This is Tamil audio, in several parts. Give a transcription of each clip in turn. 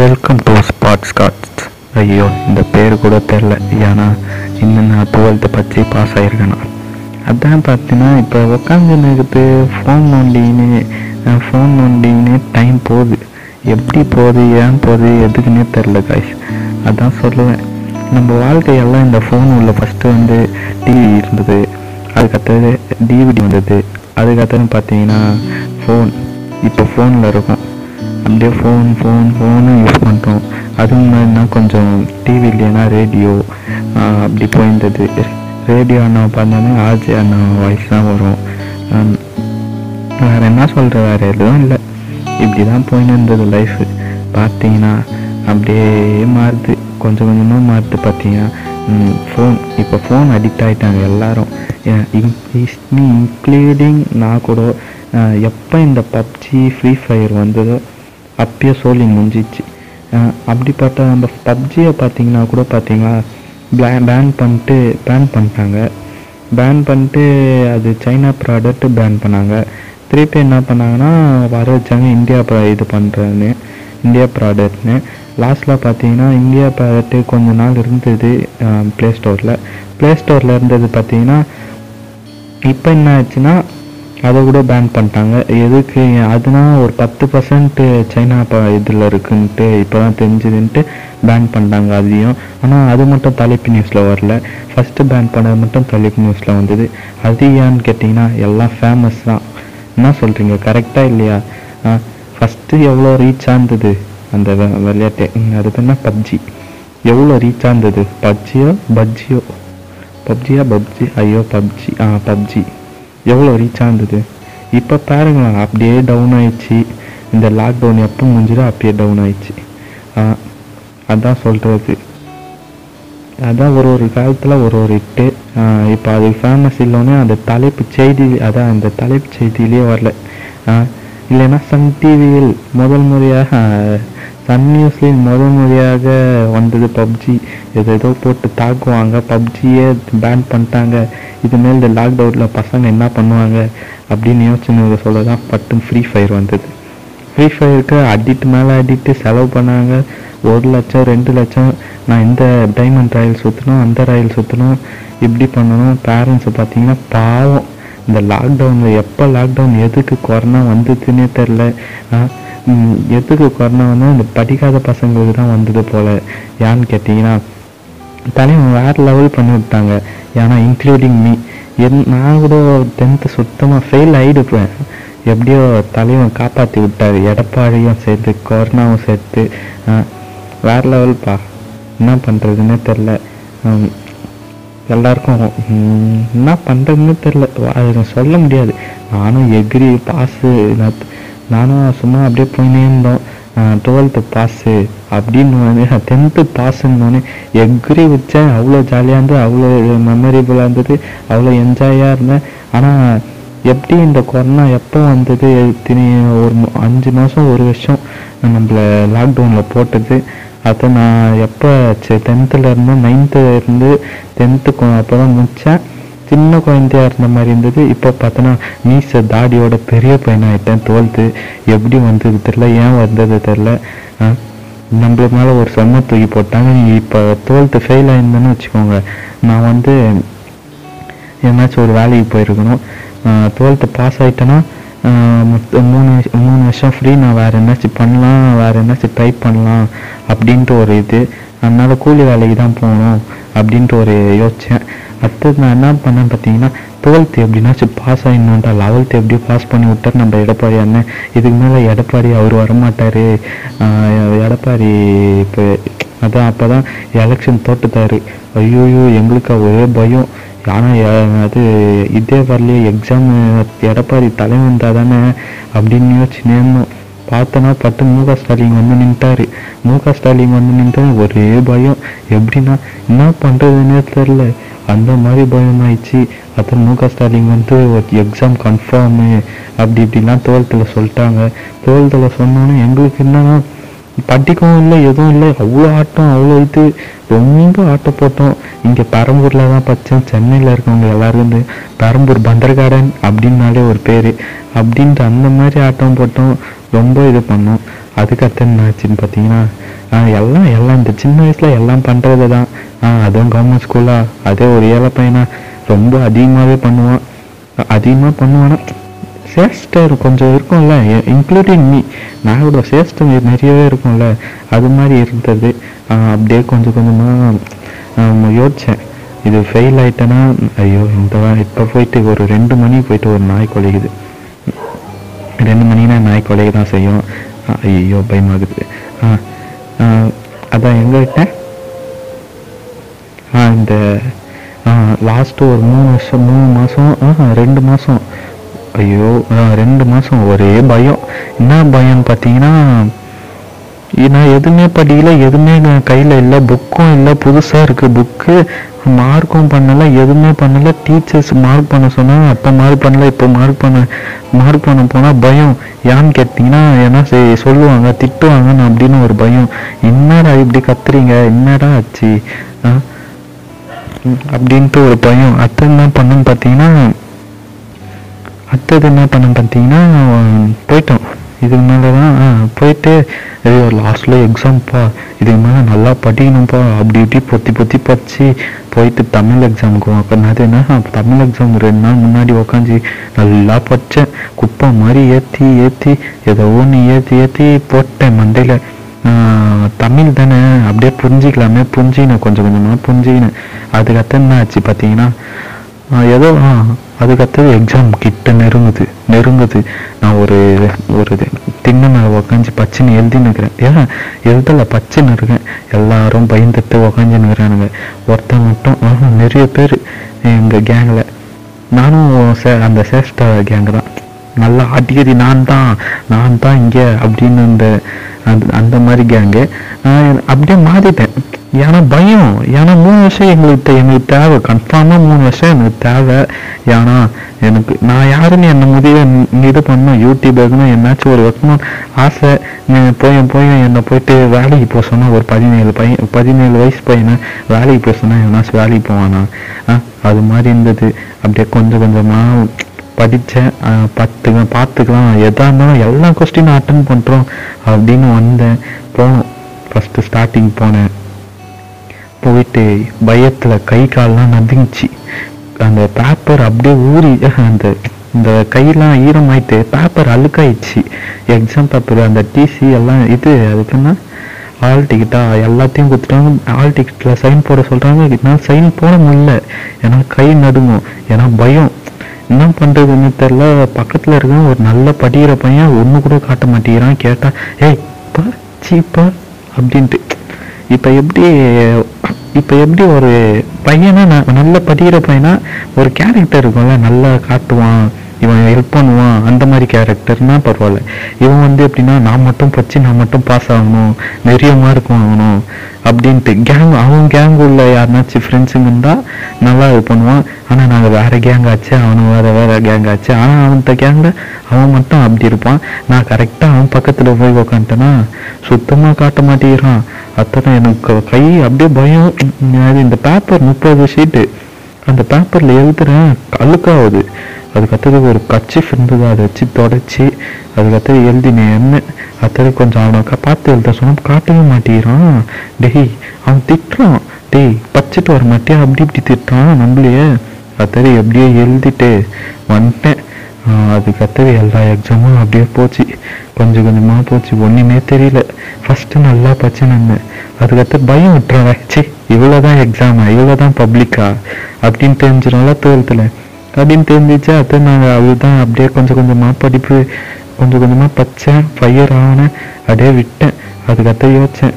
வெல்கம் டு ஸ்பாட்ஸ் ஸ்காட்ஸ் ஐயோ இந்த பேர் கூட தெரில ஏன்னா இன்னும் நான் டுவெல்த்து பற்றி பாஸ் ஆகிருக்கேனா அதான் பார்த்தீங்கன்னா இப்போ உட்காந்துன்னுக்குது ஃபோன் நோண்டின்னு ஃபோன் நோண்டின்னு டைம் போகுது. எப்படி போகுது ஏன் போகுது எதுக்குன்னே தெரில காய்ஸ் அதான் சொல்லுவேன். நம்ம வாழ்க்கையெல்லாம் இந்த ஃபோன் உள்ள ஃபஸ்ட்டு வந்து டிவி இருந்தது. அதுக்கடுத்தது டிவிடி வந்தது. அதுக்கப்புறம் பார்த்தீங்கன்னா ஃபோன் இப்போ ஃபோனில் இருக்கும். அப்படியே ஃபோன் ஃபோன் ஃபோனு யூஸ் பண்ணுறோம் அது முன்னாடினா கொஞ்சம் டிவி இல்லைன்னா ரேடியோ அப்படி போயிருந்தது. ரேடியோ அண்ணாவை பார்த்தோன்னே ஆர்ஜே அண்ணா வாய்ஸ் தான் வரும். வேறு என்ன சொல்கிற வேறு எதுவும் இல்லை. இப்படி தான் போயின்னு இருந்தது லைஃபு பார்த்தீங்கன்னா அப்படியே மாறுது. கொஞ்சம் கொஞ்சமாக மாறுது பார்த்தீங்கன்னா. ஃபோன் இப்போ ஃபோன் அடிக்ட் ஆகிட்டாங்க எல்லாரும். இன்க்ளூடிங் நான் கூட எப்போ இந்த பப்ஜி ஃப்ரீ ஃபயர் வந்ததோ அப்பயே சோலி முடிஞ்சிச்சு. அப்படி பார்த்தா அந்த பப்ஜியை பார்த்தீங்கன்னா கூட பார்த்தீங்கன்னா பேன் பண்ணிட்டு பேன் பண்ணிட்டாங்க. பேன் பண்ணிட்டு அது சைனா ப்ராடக்ட் பேன் பண்ணாங்க. திருப்பி என்ன பண்ணாங்கன்னா வர வச்சாங்க இந்தியா ப்ரா இது பண்ணுறதுன்னு இந்தியா ப்ராடக்ட்னு லாஸ்ட்டில் பார்த்தீங்கன்னா இந்தியா ப்ராடக்ட்டு கொஞ்ச நாள் இருந்தது ப்ளே ஸ்டோரில் ப்ளே ஸ்டோரில் இருந்தது பார்த்தீங்கன்னா இப்போ என்ன ஆச்சுன்னா அதை கூட பேன் பண்ணிட்டாங்க எதுக்கு அதுனா ஒரு பத்து பர்சன்ட் சைனா இப்போ இதில் இருக்குன்ட்டு இப்போ தான் தெரிஞ்சுதுன்ட்டு பேன் பண்ணிட்டாங்க அதையும் ஆனால் அது மட்டும் தலைப்பு நியூஸில் வரல. ஃபஸ்ட்டு பேன் பண்ணது மட்டும் தலைப்பு நியூஸில் வந்தது. அது ஏன்னு கேட்டிங்கன்னா எல்லாம் ஃபேமஸ் தான். என்ன சொல்கிறீங்க கரெக்டாக இல்லையா? ஃபஸ்ட்டு எவ்வளோ ரீச் ஆனது அந்த விளையாட்டு அது பண்ணால் பப்ஜி. எவ்வளோ ரீச் ஆனது பப்ஜியோ? பப்ஜியோ பப்ஜியா பப்ஜி? ஐயோ பப்ஜி. ஆ பப்ஜி. எவ்வளோ ரீச் ஆகுது இப்போ பாருங்களேன் அப்படியே டவுன் ஆயிடுச்சு. இந்த லாக்டவுன் எப்போ முடிஞ்சுதோ அப்படியே டவுன் ஆயிடுச்சு. அதான் சொல்கிறது அதான் ஒரு ஒரு காலத்தில் ஒரு ஒரு இட்டு இப்போ அது ஃபேமஸ் இல்லைன்னே அந்த தலைப்பு செய்தி அதான் அந்த தலைப்பு செய்தியிலே வரல. இல்லைன்னா சன் டிவியில் முதல் முறையாக சன் நியூஸ்லேயும் முத முறையாக வந்தது பப்ஜி ஏதோ ஏதோ போட்டு தாக்குவாங்க. பப்ஜியே பேன் பண்ணிட்டாங்க. இதுமேல் இந்த லாக்டவுனில் பசங்க என்ன பண்ணுவாங்க அப்படின்னு யோசனை சொல்ல தான் பட்டும் ஃப்ரீ ஃபயர் வந்தது. ஃப்ரீ ஃபயருக்கு அடிட்டு மேலே அடிட்டு செலவு பண்ணாங்க. ஒரு லட்சம் ரெண்டு லட்சம். நான் இந்த டைமண்ட் ராயல் சுற்றணும் அந்த ராயல் சுற்றணும் இப்படி பண்ணணும். பேரண்ட்ஸை பார்த்தீங்கன்னா பாவம். இந்த லாக்டவுனில் எப்போ லாக்டவுன் எதுக்கு கொரோனா வந்ததுன்னே தெரில எதுக்கு கொரோனா வந்து இந்த படிக்காத பசங்களுக்கு தான் வந்தது போல்? ஏன்னு கேட்டிங்கன்னா தலைவன் வேறு லெவல் பண்ணி விட்டாங்க. ஏன்னா இன்க்ளூடிங் மீ என் நான் கூட டென்த்து சுத்தமாக ஃபெயில் ஆகிடுப்பேன் எப்படியோ தலைவன் காப்பாற்றி விட்டார். எடப்பாடியும் சேர்த்து கொரோனாவும் சேர்த்து வேறு வேற லெவல்ப்பா என்ன பண்ணுறதுன்னே தெரில எல்லாருக்கும் என்ன பண்ணுறதுன்னு தெரில அது சொல்ல முடியாது. நானும் எக்ரி பாஸு நானும் சும்மா அப்படியே போயினே இருந்தோம். டுவெல்த்து பாஸு அப்படின்னு டென்த்து பாஸுன்னொன்னே எக்ரி வச்சேன். அவ்வளோ ஜாலியாக இருந்தது. அவ்வளோ மெமரபிளாக இருந்தது. அவ்வளோ என்ஜாயாக இருந்தேன். ஆனால் எப்படி இந்த கொரோனா எப்போ வந்தது? தினி ஒரு அஞ்சு மாதம் ஒரு வருஷம் நம்மள லாக்டவுனில் போட்டது. அதை நான் எப்போ டென்த்தில் இருந்து நைன்த்து இருந்து டென்த்து அப்போ தான் முடித்தேன் சின்ன குழந்தையா இருந்த மாதிரி இருந்தது. இப்போ பார்த்தோன்னா மீச தாடியோட பெரிய பையனாயிட்டேன் டுவெல்த்து எப்படி வந்தது தெரில ஏன் வந்தது தெரில நம்மள மேலே ஒரு செம்ம தூக்கி போட்டாங்க. நீ இப்போ டுவெல்த்து ஃபெயில் ஆயிருந்தேன்னு வச்சுக்கோங்க. நான் வந்து என்னாச்சும் ஒரு வேலைக்கு போயிருக்கணும். டுவெல்த்து பாஸ் ஆகிட்டேன்னா மூணு மூணு வருஷம் ஃப்ரீ நான் வேறு என்னாச்சும் பண்ணலாம் வேறு என்னாச்சும் ட்ரை பண்ணலாம் அப்படின்ட்டு ஒரு இது. அதனால கூலி வேலைக்கு தான் போகணும் அப்படின்ட்டு ஒரு யோசித்தேன் அடுத்தது நான் என்ன பண்ணேன் பார்த்தீங்கன்னா டுவெல்த்து எப்படின்னாச்சும் பாஸ் ஆகிடணுன்ட்டா லெவல்த்து எப்படியோ பாஸ் பண்ணி விட்டார் நம்ம எடப்பாடி அண்ணன். இதுக்கு மேலே எடப்பாடி அவர் வரமாட்டார். எடப்பாடி இப்போ அதான் அப்போ தான் எலெக்ஷன் தோட்டுத்தாரு ஐயோயோ எங்களுக்கு ஒரே பயம். ஆனால் அது இதே வரலையே எக்ஸாம் எடப்பாடி தலைமை வந்தால் தானே அப்படின்னு யோசிச்சு நேர்ந்தோம் பார்த்தோன்னா பட்டு மு க ஸ்டாலின் வந்து நின்ட்டாரு. மு க ஸ்டாலின் வந்து நின்ட்டா ஒரே பயம். எப்படின்னா என்ன பண்ணுறதுன்னே தெரில அந்த மாதிரி பயமாயிடுச்சு. அப்புறம் மு க ஸ்டாலின் வந்து ஒரு எக்ஸாம் கன்ஃபார்மு அப்படி இப்படிலாம் டுவெல்த்தில் சொல்லிட்டாங்க. டுவெல்த்தில் சொன்னோன்னே எங்களுக்கு என்னன்னா படிக்கவும் இல்லை எதுவும் இல்லை. அவ்வளோ ஆட்டம் அவ்வளோ இது. ரொம்ப ஆட்டம் போட்டோம். இங்கே பெரம்பூரில் தான் படித்தேன் சென்னையில் இருக்கவங்க எல்லாரும் வந்து பெரம்பூர் பண்டர்கார்டன் அப்படின்னாலே ஒரு பேர். அப்படின்ற அந்த மாதிரி ஆட்டம் போட்டோம். ரொம்ப இது பண்ணோம். அதுக்கடுத்து என்ன ஆச்சுன்னு பார்த்தீங்கன்னா எல்லாம் எல்லாம் இந்த சின்ன வயசில் எல்லாம் பண்ணுறது தான் ஆ அதுவும் கவர்மெண்ட் ஸ்கூலா அதே ஒரு ஏழை பையனா ரொம்ப அதிகமாகவே பண்ணுவான் அதிகமாக பண்ணுவானா? சேஷ்டர் கொஞ்சம் இருக்கும்ல. இன்க்ளூடிங் மீ நான் கூட சேஷ்டம் நிறையவே இருக்கும்ல. அது மாதிரி இருந்தது. அப்படியே கொஞ்சம் கொஞ்சமாக யோசித்தேன் இது ஃபெயில் ஆயிட்டேன்னா ஐயோ இந்த இப்போ போயிட்டு ஒரு ரெண்டு மணிக்கு போயிட்டு ஒரு நாய் கொலைக்குது ரெண்டு மணினா நாய் கொலையை தான் செய்யும் ஐயோ பயமாகுது. ஆ ஆ, அதான் எங்க விட்டேன் இந்த லாஸ்ட்டு ஒரு மூணு வருஷம் மூணு மாதம் ரெண்டு மாதம் ஐயோ ரெண்டு மாதம் ஒரே பயம். என்ன பயம்னு பார்த்தீங்கன்னா நான் எதுவுமே படிக்கல எதுவுமே நான் கையில் இல்லை புக்கும் இல்லை புதுசாக இருக்குது புக்கு மார்க்கும் பண்ணல எதுவுமே பண்ணல. டீச்சர்ஸ் மார்க் பண்ண சொன்னால் அப்போ மார்க் பண்ணல இப்போ மார்க் பண்ண மார்க் பண்ண போனால் பயம். ஏன்னு கேட்டிங்கன்னா ஏன்னா சரி சொல்லுவாங்க திட்டுவாங்கன்னு அப்படின்னு ஒரு பயம். என்னடா இப்படி கத்துறீங்க? என்னடா ஆச்சு? ஆ அப்படின்ட்டு ஒரு பயம். அத்தை என்ன பண்ணும் பார்த்தீங்கன்னா அடுத்தது என்ன பண்ண பார்த்தீங்கன்னா போயிட்டோம் இதுக்கு மேலே தான் போயிட்டு ஐயோ லாஸ்ட்டில் எக்ஸாம்ப்பா இதுக்கு மேலே நல்லா படிக்கணும்ப்பா. அப்படி இப்படி பொத்தி பொத்தி படிச்சு போயிட்டு தமிழ் எக்ஸாமுக்கு உக்காந்ததுன்னா தமிழ் எக்ஸாம் ரெண்டு நாள் முன்னாடி உக்காந்து நல்லா படித்தேன் குப்பை மாதிரி ஏற்றி ஏற்றி ஏதோ ஒன்று ஏற்றி ஏற்றி போட்டேன் மண்டையில். தமிழ் தானே? அப்படியே புரிஞ்சிக்கலாமே. புரிஞ்சினேன் கொஞ்சம் கொஞ்சமாக புரிஞ்சிக்கினேன் அதுக்கடுத்து என்ன ஆச்சு பார்த்தீங்கன்னா ஏதோ ஆ அதுக்கடுத்தது எக்ஸாம் கிட்ட நெருங்குது. நெருங்குது. நான் ஒரு ஒரு திண்ணை மேலே உக்காஞ்சி பச்சைன்னு எழுதின்னு இருக்கிறேன். ஏன்? எழுதல பச்சுன்னு இருக்கேன். எல்லாரும் பயந்துட்டு உக்காந்துன்னு இருக்கிறானுங்க. ஒருத்தன் மட்டும் நிறைய பேர் எங்கள் கேங்கில் நானும் சே- அந்த சேஷ்டா கேங்கு தான். நல்லா அடிக்கடி நான் தான் நான் தான் இங்கே அப்படின்னு அந்த அந்த- அந்த மாதிரி கேங்கு நான் அப்படியே மாறிட்டேன். ஏன்னா பயம் ஏன்னா மூணு வருஷம் எங்களுக்கு எங்களுக்கு தேவை. கன்ஃபார்மாக மூணு வருஷம் எனக்கு தேவை. ஏன்னா எனக்கு நான் யாருன்னு என்னை முடிவை இது பண்ணணும்? யூடியூப் வைக்கணும் என்னாச்சும் ஒரு வைக்கணும் ஆசை. போயும் போய் போய் என்னை போயிட்டு வேலைக்கு போக சொன்னால் ஒரு பதினேழு பையன் பதினேழு வயசு பையனை வேலைக்கு போக சொன்னால் எவனாச்சும் வேலைக்கு போவானா? ஆ, அது மாதிரி இருந்தது. அப்படியே கொஞ்சம் கொஞ்சமாக படித்தேன் பத்து பார்த்துக்கலாம் எதாக இருந்தாலும் எல்லா கொஸ்டினும் அட்டன் பண்ணுறோம் அப்படின்னு வந்தேன். போனோம். ஃபஸ்ட்டு ஸ்டார்டிங் போனேன். போயிட்டு பயத்தில் கை கால்லாம் நதுங்கிச்சு. அந்த பேப்பர் அப்படியே ஊறி அந்த இந்த கையெல்லாம் ஈரமாயிட்டு பேப்பர் அழுக்காயிடுச்சு. எக்ஸாம் பேப்பர் அந்த டிசி எல்லாம் இது அதுக்குன்னா ஹால் டிக்கெட்டா எல்லாத்தையும் கொடுத்துட்டாங்க. ஹால் டிக்கெட்டில் சைன் போட சொல்கிறாங்க நான் சைன் போட முடியல. ஏன்னா கை நடுங்கும். ஏன்னா பயம். என்ன பண்ணுறதுன்னு தெரில பக்கத்தில் இருக்க ஒரு நல்ல படிக்கிற பையன் ஒன்று கூட காட்ட மாட்டேங்கிறான். கேட்டா ஏய் பா சீப்பா அப்படின்ட்டு. இப்போ எப்படி இப்போ எப்படி ஒரு பையனா ந- நல்ல படிக்கிற பையனா ஒரு கேரக்டர் இருக்கும்ல நல்லா காட்டுவான். இவன் ஹெல்ப் பண்ணுவான். அந்த மாதிரி கேரக்டர்னா பரவாயில்ல. இவன் வந்து எப்படின்னா நான் மட்டும் படிச்சு நான் மட்டும் பாஸ் ஆகணும். நிறைய மார்க் வாங்கணும் அப்படின்ட்டு. கேங் அவன் கேங் உள்ள யாருனாச்சும் ஃப்ரெண்ட்ஸுங்க இருந்தால் நல்லா இது பண்ணுவான். ஆனால் நாங்கள் வேற கேங் ஆச்சு அவனும் வேற வேற கேங் ஆச்சு. ஆனால் அவன்கிட்ட கேங்கில் அவன் மட்டும் அப்படி இருப்பான். நான் கரெக்டாக அவன் பக்கத்தில் போய் உக்காந்துட்டேன்னா சுத்தமாக காட்ட மாட்டேங்கிறான். அத்தனை எனக்கு கை அப்படியே பயம். இந்த பேப்பர் முப்பது ஷீட்டு அந்த பேப்பரில் எழுதுறேன் அழுக்காகுது அதுக்கடுத்தது ஒரு கச்சிஃப் இருந்தது அதை வச்சு தொடச்சி அதுக்கடுத்தது எழுதினேன் என்ன அடுத்தது கொஞ்சம் அவனை பார்த்து எழுத சொன்னால் காட்டவே மாட்டேங்கிறான். டேய் அவன் திட்டுறான். டேய் பச்சிட்டு வர மாட்டியா? அப்படி இப்படி திட்டுறான் நம்மளையே. அடுத்தது எப்படியோ எழுதிட்டு வந்துட்டேன். ஆஹ் அதுக்கடுத்தது எல்லா எக்ஸாமும் அப்படியே போச்சு. கொஞ்சம் கொஞ்சமாக போச்சு. ஒன்றுமே தெரியல. ஃபஸ்ட்டு நல்லா படிச்சு நின்னேன் அதுக்கடுத்து பயம் விட்டுறேன். இவ்வளோ இவ்வளோதான் எக்ஸாமா இவ்வளோதான் பப்ளிக்கா அப்படின்னு தெரிஞ்சிடும்ல டுவெல்த்தில் அப்படின்னு தெரிஞ்சிச்சு. அது நான் அதுதான் அப்படியே கொஞ்சம் கொஞ்சமாக படிப்பு கொஞ்சம் கொஞ்சமாக பச்சேன் ஃபையர் ஆனேன் அப்படியே விட்டேன். அதுக்கடுத்து யோசிச்சேன்.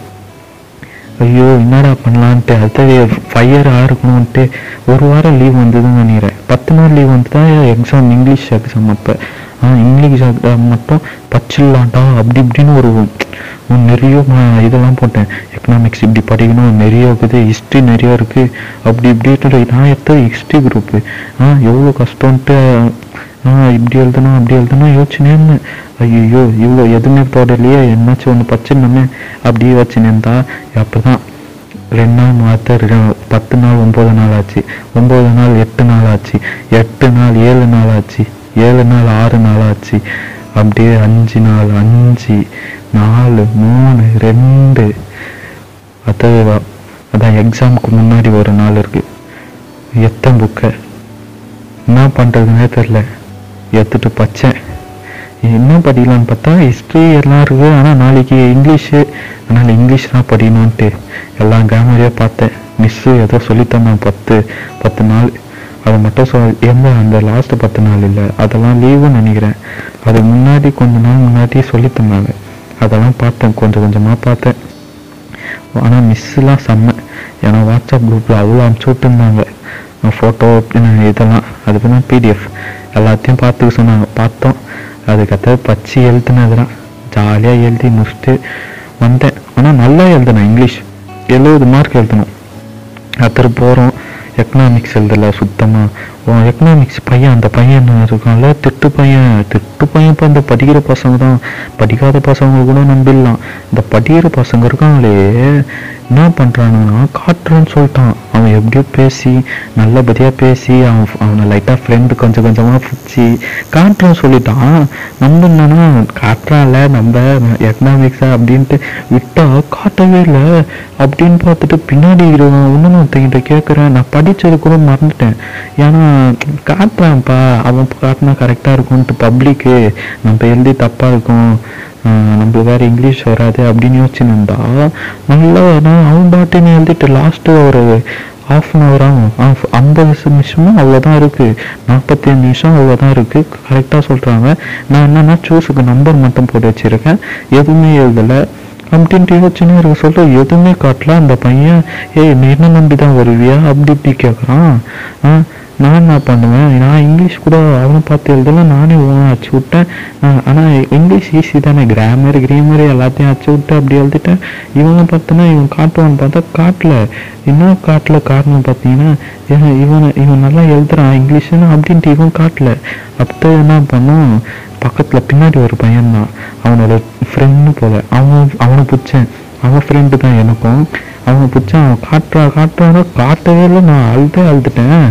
ஐயோ என்னடா பண்ணலான்ட்டு. அடுத்தது ஃபையராக ஆறுக்கணும்ன்ட்டு ஒரு வாரம் லீவ் வந்ததுன்னு நினைக்கிறேன். பத்து நாள் லீவ் வந்து தான் எக்ஸாம் இங்கிலீஷ் எக்ஸாம் அப்போ. ஆ இங்கிலீஷ் exam மட்டும் பச்சிடலாம்டா அப்படி இப்படின்னு ஒரு நிறைய இதெல்லாம் போட்டேன். எக்கனாமிக்ஸ் இப்படி படிக்கணும் நிறைய இருக்குது ஹிஸ்ட்ரி நிறைய இருக்குது அப்படி இப்படி நான் எடுத்தது ஹிஸ்ட்ரி குரூப்பு ஆ எவ்வளோ கஷ்டம்ன்ட்டு ஆ இப்படி எழுதணும் அப்படி எழுதணும் யோசிச்சுனே இருந்தேன். ஐயோ இவ்வளோ எதுவுமே போடலையே என்னாச்சும் ஒன்று பச்சிடணுமே அப்படியே வச்சுனேன்டா அப்போ தான் ரெண்டு நாள் மாற்ற பத்து நாள் ஒம்பது நாள் ஆச்சு. ஒம்பது நாள் எட்டு நாள் ஆச்சு. எட்டு நாள் ஏழு நாள் ஆச்சு. ஏழு நாள் ஆறு நாள் ஆச்சு அப்படியே அஞ்சு நாள் அஞ்சு நாலு மூணு ரெண்டு. அத்தவா அதான் எக்ஸாமுக்கு முன்னாடி ஒரு நாள் இருக்கு. எத்தன் புக்கை என்ன பண்ணுறதுனே தெரில. எடுத்துட்டு பச்சேன். என்ன படிக்கலான்னு பார்த்தா ஹிஸ்ட்ரி எல்லாம் இருக்கு. ஆனால் நாளைக்கு இங்கிலீஷு அதனால் இங்கிலீஷ் தான் படிக்கணுன்ட்டு எல்லாம் கிராமரையாக பார்த்தேன். மிஸ்ஸு ஏதோ சொல்லித்தந்தாங்க பத்து பத்து நாள். அதை மட்டும் சொல் எந்த அந்த லாஸ்ட் பத்து நாள் இல்லை. அதெல்லாம் லீவுன்னு நினைக்கிறேன். அது முன்னாடி கொஞ்ச நாள் முன்னாடி சொல்லித்தந்தாங்க அதெல்லாம் பார்த்தேன் கொஞ்சம் கொஞ்சமாக பார்த்தேன். ஆனால் மிஸ்ஸுலாம் செம்ம. ஏன்னா வாட்ஸ்அப் குரூப்பில் அவ்வளோ அனுப்பிச்சி விட்டுருந்தாங்க. ஃபோட்டோ இதெல்லாம். அது பின்னா பிடிஎஃப் எல்லாத்தையும் பார்த்துக்க சொன்னாங்க. பார்த்தோம். அதுக்கடுத்து பச்சு எழுத்துனதுலாம் ஜாலியாக எழுதி முடிச்சுட்டு வந்தேன். ஆனால் நல்லா எழுதுனேன் இங்கிலீஷ். எழுபது மார்க் எழுதணும் அத்தர் போகிறோம் எக்கனாமிக்ஸ் எழுதலை சுத்தமாக எக்கனாமிக்ஸ் பையன் அந்த பையன் என்ன இருக்கான்ல திட்டு பையன். திட்டு பையன் இப்போ இந்த படிக்கிற பசங்க தான். படிக்காத பசங்க கூட நம்பிடலாம். இந்த படிக்கிற பசங்க இருக்காங்களே. என்ன பண்ணுறானுன்னா காட்டுறேன்னு சொல்லிட்டான். அவன் எப்படியோ பேசி நல்லபடியாக பேசி அவன் அவனை லைட்டாக ஃப்ரெண்டு கொஞ்சம் கொஞ்சமாக பிடிச்சி காட்டுறேன்னு சொல்லிட்டான். நம்ம என்னன்னா காட்டுறான்ல நம்ம எக்கனாமிக்ஸா அப்படின்ட்டு விட்டா காட்டவே இல்லை. அப்படின்னு பார்த்துட்டு பின்னாடி இருக்கிறவன் நான் ஒருத்தங்கிட்ட கேட்குறேன் நான் படித்தது கூட மறந்துட்டேன். ஏன்னா காட்டுறான்ப்பா. அவன் காட்டினா கரெக்டாக இருக்கும்ன்ட்டு பப்ளிக்கு நம்ம எழுதி தப்பாக இருக்கும். நம்ம வேறு வேற இங்கிலீஷ் வராது அப்படின்னு யோசிச்சுன்னு நல்லா நான் அவன் பாட்டுன்னு எழுதிட்டு லாஸ்ட்டு ஒரு ஹாஃப் அன் ஹவர் ஆகும் ஆஃப் ஐம்பது நிமிஷமும் அவ்வளோதான் இருக்குது நாற்பத்தி நிமிஷம் அவ்வளோதான் இருக்குது கரெக்டாக சொல்கிறாங்க நான் என்னென்னா சூஸுக்கு நம்பர் மட்டும் போட்டு வச்சுருக்கேன். எதுவுமே எழுதலை. அப்படின்ட்டு யோசிச்சுன்னு இருக்க சொல்ற எதுவுமே காட்டல. அந்த பையன் ஏய் நீ என்ன நம்பி தான் வருவியா? அப்படி இப்படி கேட்குறான் ஆ நான் என்ன பண்ணுவேன்? நான் இங்கிலீஷ் கூட அவனை பார்த்து எழுதல நானே ஓன அச்சு விட்டேன். ஆனால் இங்கிலீஷ் ஈஸி தானே. கிராமர் கிரீமர் எல்லாத்தையும் அச்சு விட்டு அப்படி எழுதிட்டேன். இவனை பார்த்தோன்னா இவன் காட்டுவான்னு பார்த்தா காட்டல. என்ன காட்டல காரணம் பார்த்தீங்கன்னா இவன் இவனை இவன் நல்லா எழுதுறான் இங்கிலீஷ்னு அப்படின்ட்டு இவன் காட்டல. அப்போ என்ன பண்ணோம் பக்கத்தில் பின்னாடி ஒரு பையன் தான் அவனோட ஃப்ரெண்டு போல. அவன் அவனை பிடிச்சேன். அவன் ஃப்ரெண்டு தான் எனக்கும். அவனை பிடிச்சான் அவன் காட்டுறா காட்டுறானா காட்டவே இல்லை. நான் அழுதே அழுதுட்டேன்.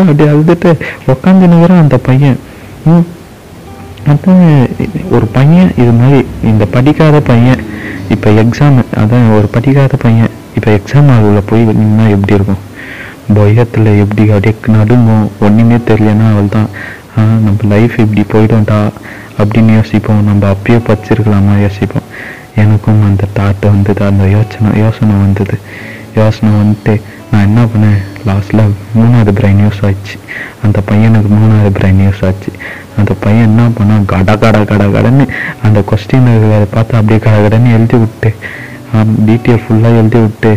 அப்படி அழுதுட்டு உக்காந்து நிற்கிறான் அந்த பையன். ம். அதான் ஒரு பையன் இது மாதிரி இந்த படிக்காத பையன். இப்போ எக்ஸாம் அதான் ஒரு படிக்காத பையன். இப்போ எக்ஸாம் ஹாலில் போய் நின்னா எப்படி இருக்கும்? பயத்தில் எப்படி அப்படியே நடுங்கும். ஒன்றுமே தெரியலன்னா அவள் தான் நம்ம லைஃப் இப்படி போயிடும்டா அப்படின்னு யோசிப்போம். நம்ம அப்பயே படிச்சிருக்கலாமா யோசிப்போம். எனக்கும் அந்த தாட்டு வந்தது? அந்த யோசனை யோசனை வந்தது. யோசனை வந்துட்டு நான் என்ன பண்ணேன்? லாஸ்ட்டில் மூணாவது பிரைன் யூஸ் ஆச்சு. அந்த பையனுக்கு மூணாவது பிரைன் யூஸ் ஆச்சு. அந்த பையன் என்ன பண்ணான்? கட கட கட கடன்னு அந்த கொஸ்டின் பார்த்து அப்படியே கட கடன்னு எழுதி விட்டு டீட்டெயில் ஃபுல்லாக எழுதி விட்டு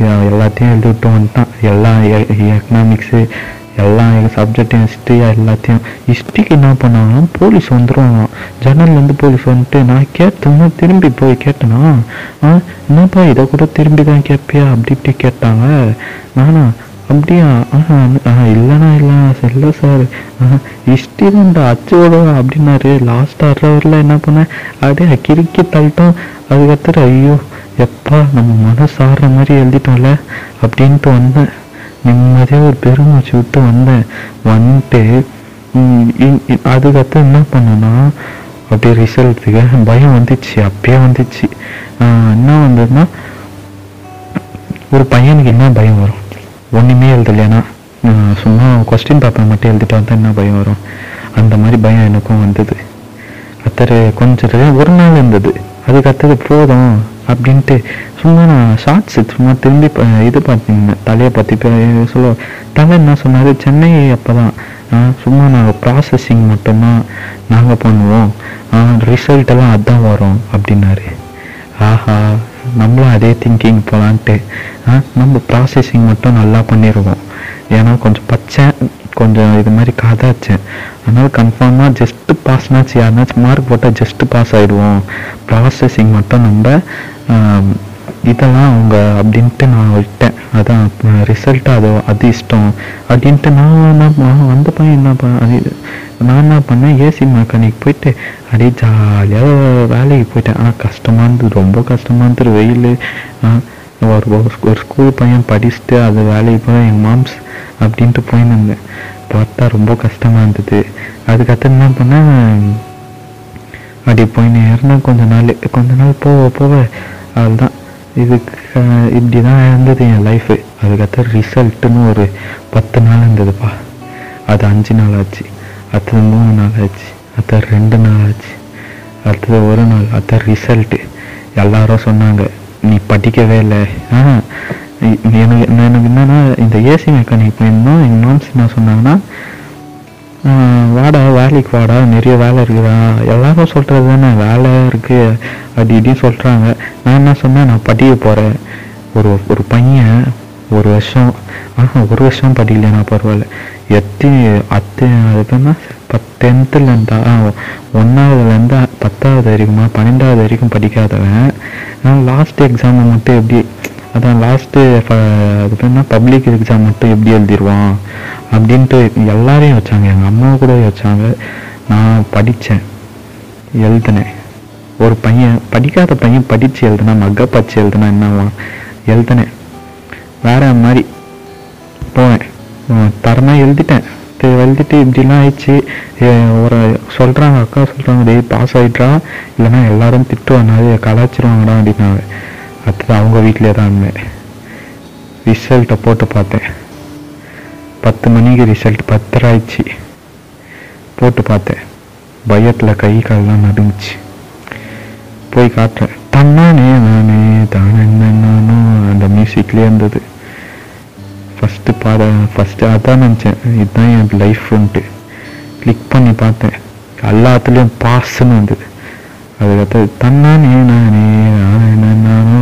எல்லாத்தையும் எழுதி விட்டு வந்துட்டான். எல்லா எக்கனாமிக்ஸு எல்லா சப்ஜெக்டையும் ஹிஸ்ட்ரி எல்லாத்தையும் ஹிஸ்ட்ரிக்கு என்ன பண்ணாலும் போலீஸ் வந்துடுவாங்க ஜன்னல்லேருந்து போலீஸ் வந்துட்டு நான் கேட்டேன்னா திரும்பி போய் கேட்டேனா? ஆ என்னப்பா இதை கூட திரும்பி தான் கேட்பியா அப்படி இப்படி கேட்டாங்க. நானா அப்படியா? ஆஹா ஆஹா இல்லைண்ணா இல்லை இல்லை சார். ஹிஸ்ட்ரி தான்டா அச்சோட அப்படின்னாரு. லாஸ்ட் ஹவரில் என்ன பண்ணேன்? அப்படியே கிறுக்கி தள்ளிட்டோம். அதுக்கடுத்து ஐயோ எப்பா நம்ம மனசு ஆடுற மாதிரி எழுதிட்டோம்ல அப்படின்ட்டு வந்தேன். நிம்மதியாக ஒரு பெருமூச்சு விட்டு வந்தேன். வந்துட்டு அதுக்கப்புறம் என்ன பண்ணேன்னா அப்படியே ரிசல்ட்டுக்கு பயம் வந்துச்சு அப்பயே வந்துச்சு. ஆஹ் என்ன வந்ததுன்னா ஒரு பையனுக்கு என்ன பயம் வரும்? ஒன்றுமே எழுதலையானா ஆஹ் சும்மா கொஸ்டின் பேப்பர் மட்டும் எழுதிட்டு பார்த்தா என்ன பயம் வரும்? அந்த மாதிரி பயம் எனக்கும் வந்தது. அத்தர் கொஞ்சம் ஒரு நாள் இருந்தது. அதுக்கு அடுத்தது போதும் அப்படின்ட்டு சும்மா நான் ஷார்ட்ஸ் சும்மா திரும்பி இது பார்த்தீங்கன்னா தலையை பற்றி சொல்ல தலை என்ன சொன்னார்? சென்னை அப்போ தான் சும்மா நாங்கள் ப்ராசஸிங் மட்டும்தான் நாங்கள் பண்ணுவோம். ரிசல்ட் எல்லாம் அதான் வரும் அப்படின்னாரு. ஆஹா நம்மளும் அதே திங்கிங் போகலான்ட்டு நம்ம ப்ராசஸிங் மட்டும் நல்லா பண்ணிடுவோம் ஏன்னா கொஞ்சம் பச்சேன் கொஞ்சம் இது மாதிரி கதாச்சேன் அதனால் கன்ஃபார்மாக ஜஸ்ட்டு பாஸ்னாச்சு யாருனாச்சும் மார்க் போட்டால் ஜஸ்ட்டு பாஸ் ஆகிடுவோம் ப்ராசஸிங் மட்டும் நம்ம இதெல்லாம் அவங்க அப்படின்ட்டு நான் விட்டேன். அதான் ரிசல்ட்டு அது அது இஷ்டம். அப்படின்ட்டு நான் என்ன அந்த பையன் என்ன பண்ண நான் என்ன பண்ணேன்? ஏசி மெக்கானிக் போயிட்டு அப்படியே ஜாலியாக வேலைக்கு போயிட்டேன். ஆனால் கஷ்டமாக இருந்தது ரொம்ப கஷ்டமாக இருந்தது. வெயில் ஒரு ஒரு- ஒரு ஸ்கூல் பையன் படிச்சுட்டு அது வேலைக்கு போய் என் மாம்ஸ் அப்படின்ட்டு போயின்னு இருந்தேன். பார்த்தா ரொம்ப கஷ்டமாக இருந்தது. அதுக்கப்புறம் என்ன பண்ணேன்? அப்படி போயின்னு இருந்தேன் கொஞ்ச நாள். கொஞ்ச நாள் போக போக அதுதான் இதுக்கு இப்படி தான் இருந்தது என் லைஃபு அதுக்கப்புறம் ரிசல்ட்டுன்னு ஒரு பத்து நாள் இருந்ததுப்பா. அது அஞ்சு நாள் ஆச்சு. அடுத்தது மூணு நாள் ஆச்சு. அடுத்தது ரெண்டு நாள் ஆச்சு. அடுத்தது ஒரு நாள். அடுத்த ரிசல்ட்டு எல்லாரும் சொன்னாங்க நீ படிக்கவே இல்லை. ஆ எனக்கு எனக்கு என்னன்னா இந்த ஏசி மெக்கானிக் போயிருந்தோம் எங்கள் மாம்ஸ் என்ன சொன்னாங்கன்னா வாடா வேலைக்கு வாடா நிறைய வேலை இருக்குதா? எல்லாரும் சொல்கிறது தானே வேலை இருக்குது அப்படி இப்படின்னு சொல்கிறாங்க நான் என்ன சொன்னேன்? நான் படிக்க போகிறேன் ஒரு ஒரு பையன் ஒரு வருஷம் ஆஹா ஒரு வருஷம் படிக்கலையா பரவாயில்ல. எத்தனை அத்து அதுக்குன்னா பத் டென்த்துலேருந்தா ஒன்றாவதுலேருந்து பத்தாவது வரைக்குமா பன்னெண்டாவது வரைக்கும் படிக்காதவன். லாஸ்ட் எக்ஸாமை மட்டும் எப்படி அதான் லாஸ்ட்டு அது பேர்னா பப்ளிக் எக்ஸாம் மட்டும் எப்படி எழுதிருவான்? அப்படின்ட்டு எல்லாரையும் வச்சாங்க. எங்கள் அம்மா கூட வச்சாங்க. நான் படித்தேன் எழுதினேன். ஒரு பையன் படிக்காத பையன் படித்து எழுதுனா மக்க பச்சு எழுதுனா என்னவான் எழுதினேன். வேற மாதிரி போவேன் தரமாக தரமா எழுதிட்டேன். எழுதிட்டு இப்படிலாம் ஆயிடுச்சு. ஒரு சொல்கிறாங்க அக்கா சொல்கிறாங்க டேய் பாஸ் ஆகிட்டா இல்லைன்னா எல்லாரும் திட்டுவாங்க. அது கலாச்சிருவாங்கடா அப்படின்னாங்க. அடுத்தது அவங்க வீட்டிலே தான் இருந்தேன். ரிசல்ட்டை போட்டு பார்த்தேன். பத்து மணிக்கு ரிசல்ட் பத்தராயிடுச்சு போட்டு பார்த்தேன். பயத்தில் கை கால்லாம் நடுங்குச்சு. போய் காட்டுறேன். தன்னானே நானே தானே நானும் அந்த மியூசிக்லேயே இருந்தது. ஃபஸ்ட்டு பாட ஃபஸ்ட்டு அதான் நினச்சேன். இதுதான் என் லைஃப்ன்ட்டு கிளிக் பண்ணி பார்த்தேன். எல்லாத்துலேயும் பாஸ்ன்னு வந்தது. அதுக்கடுத்து தன்னானே நானே நானே நானும்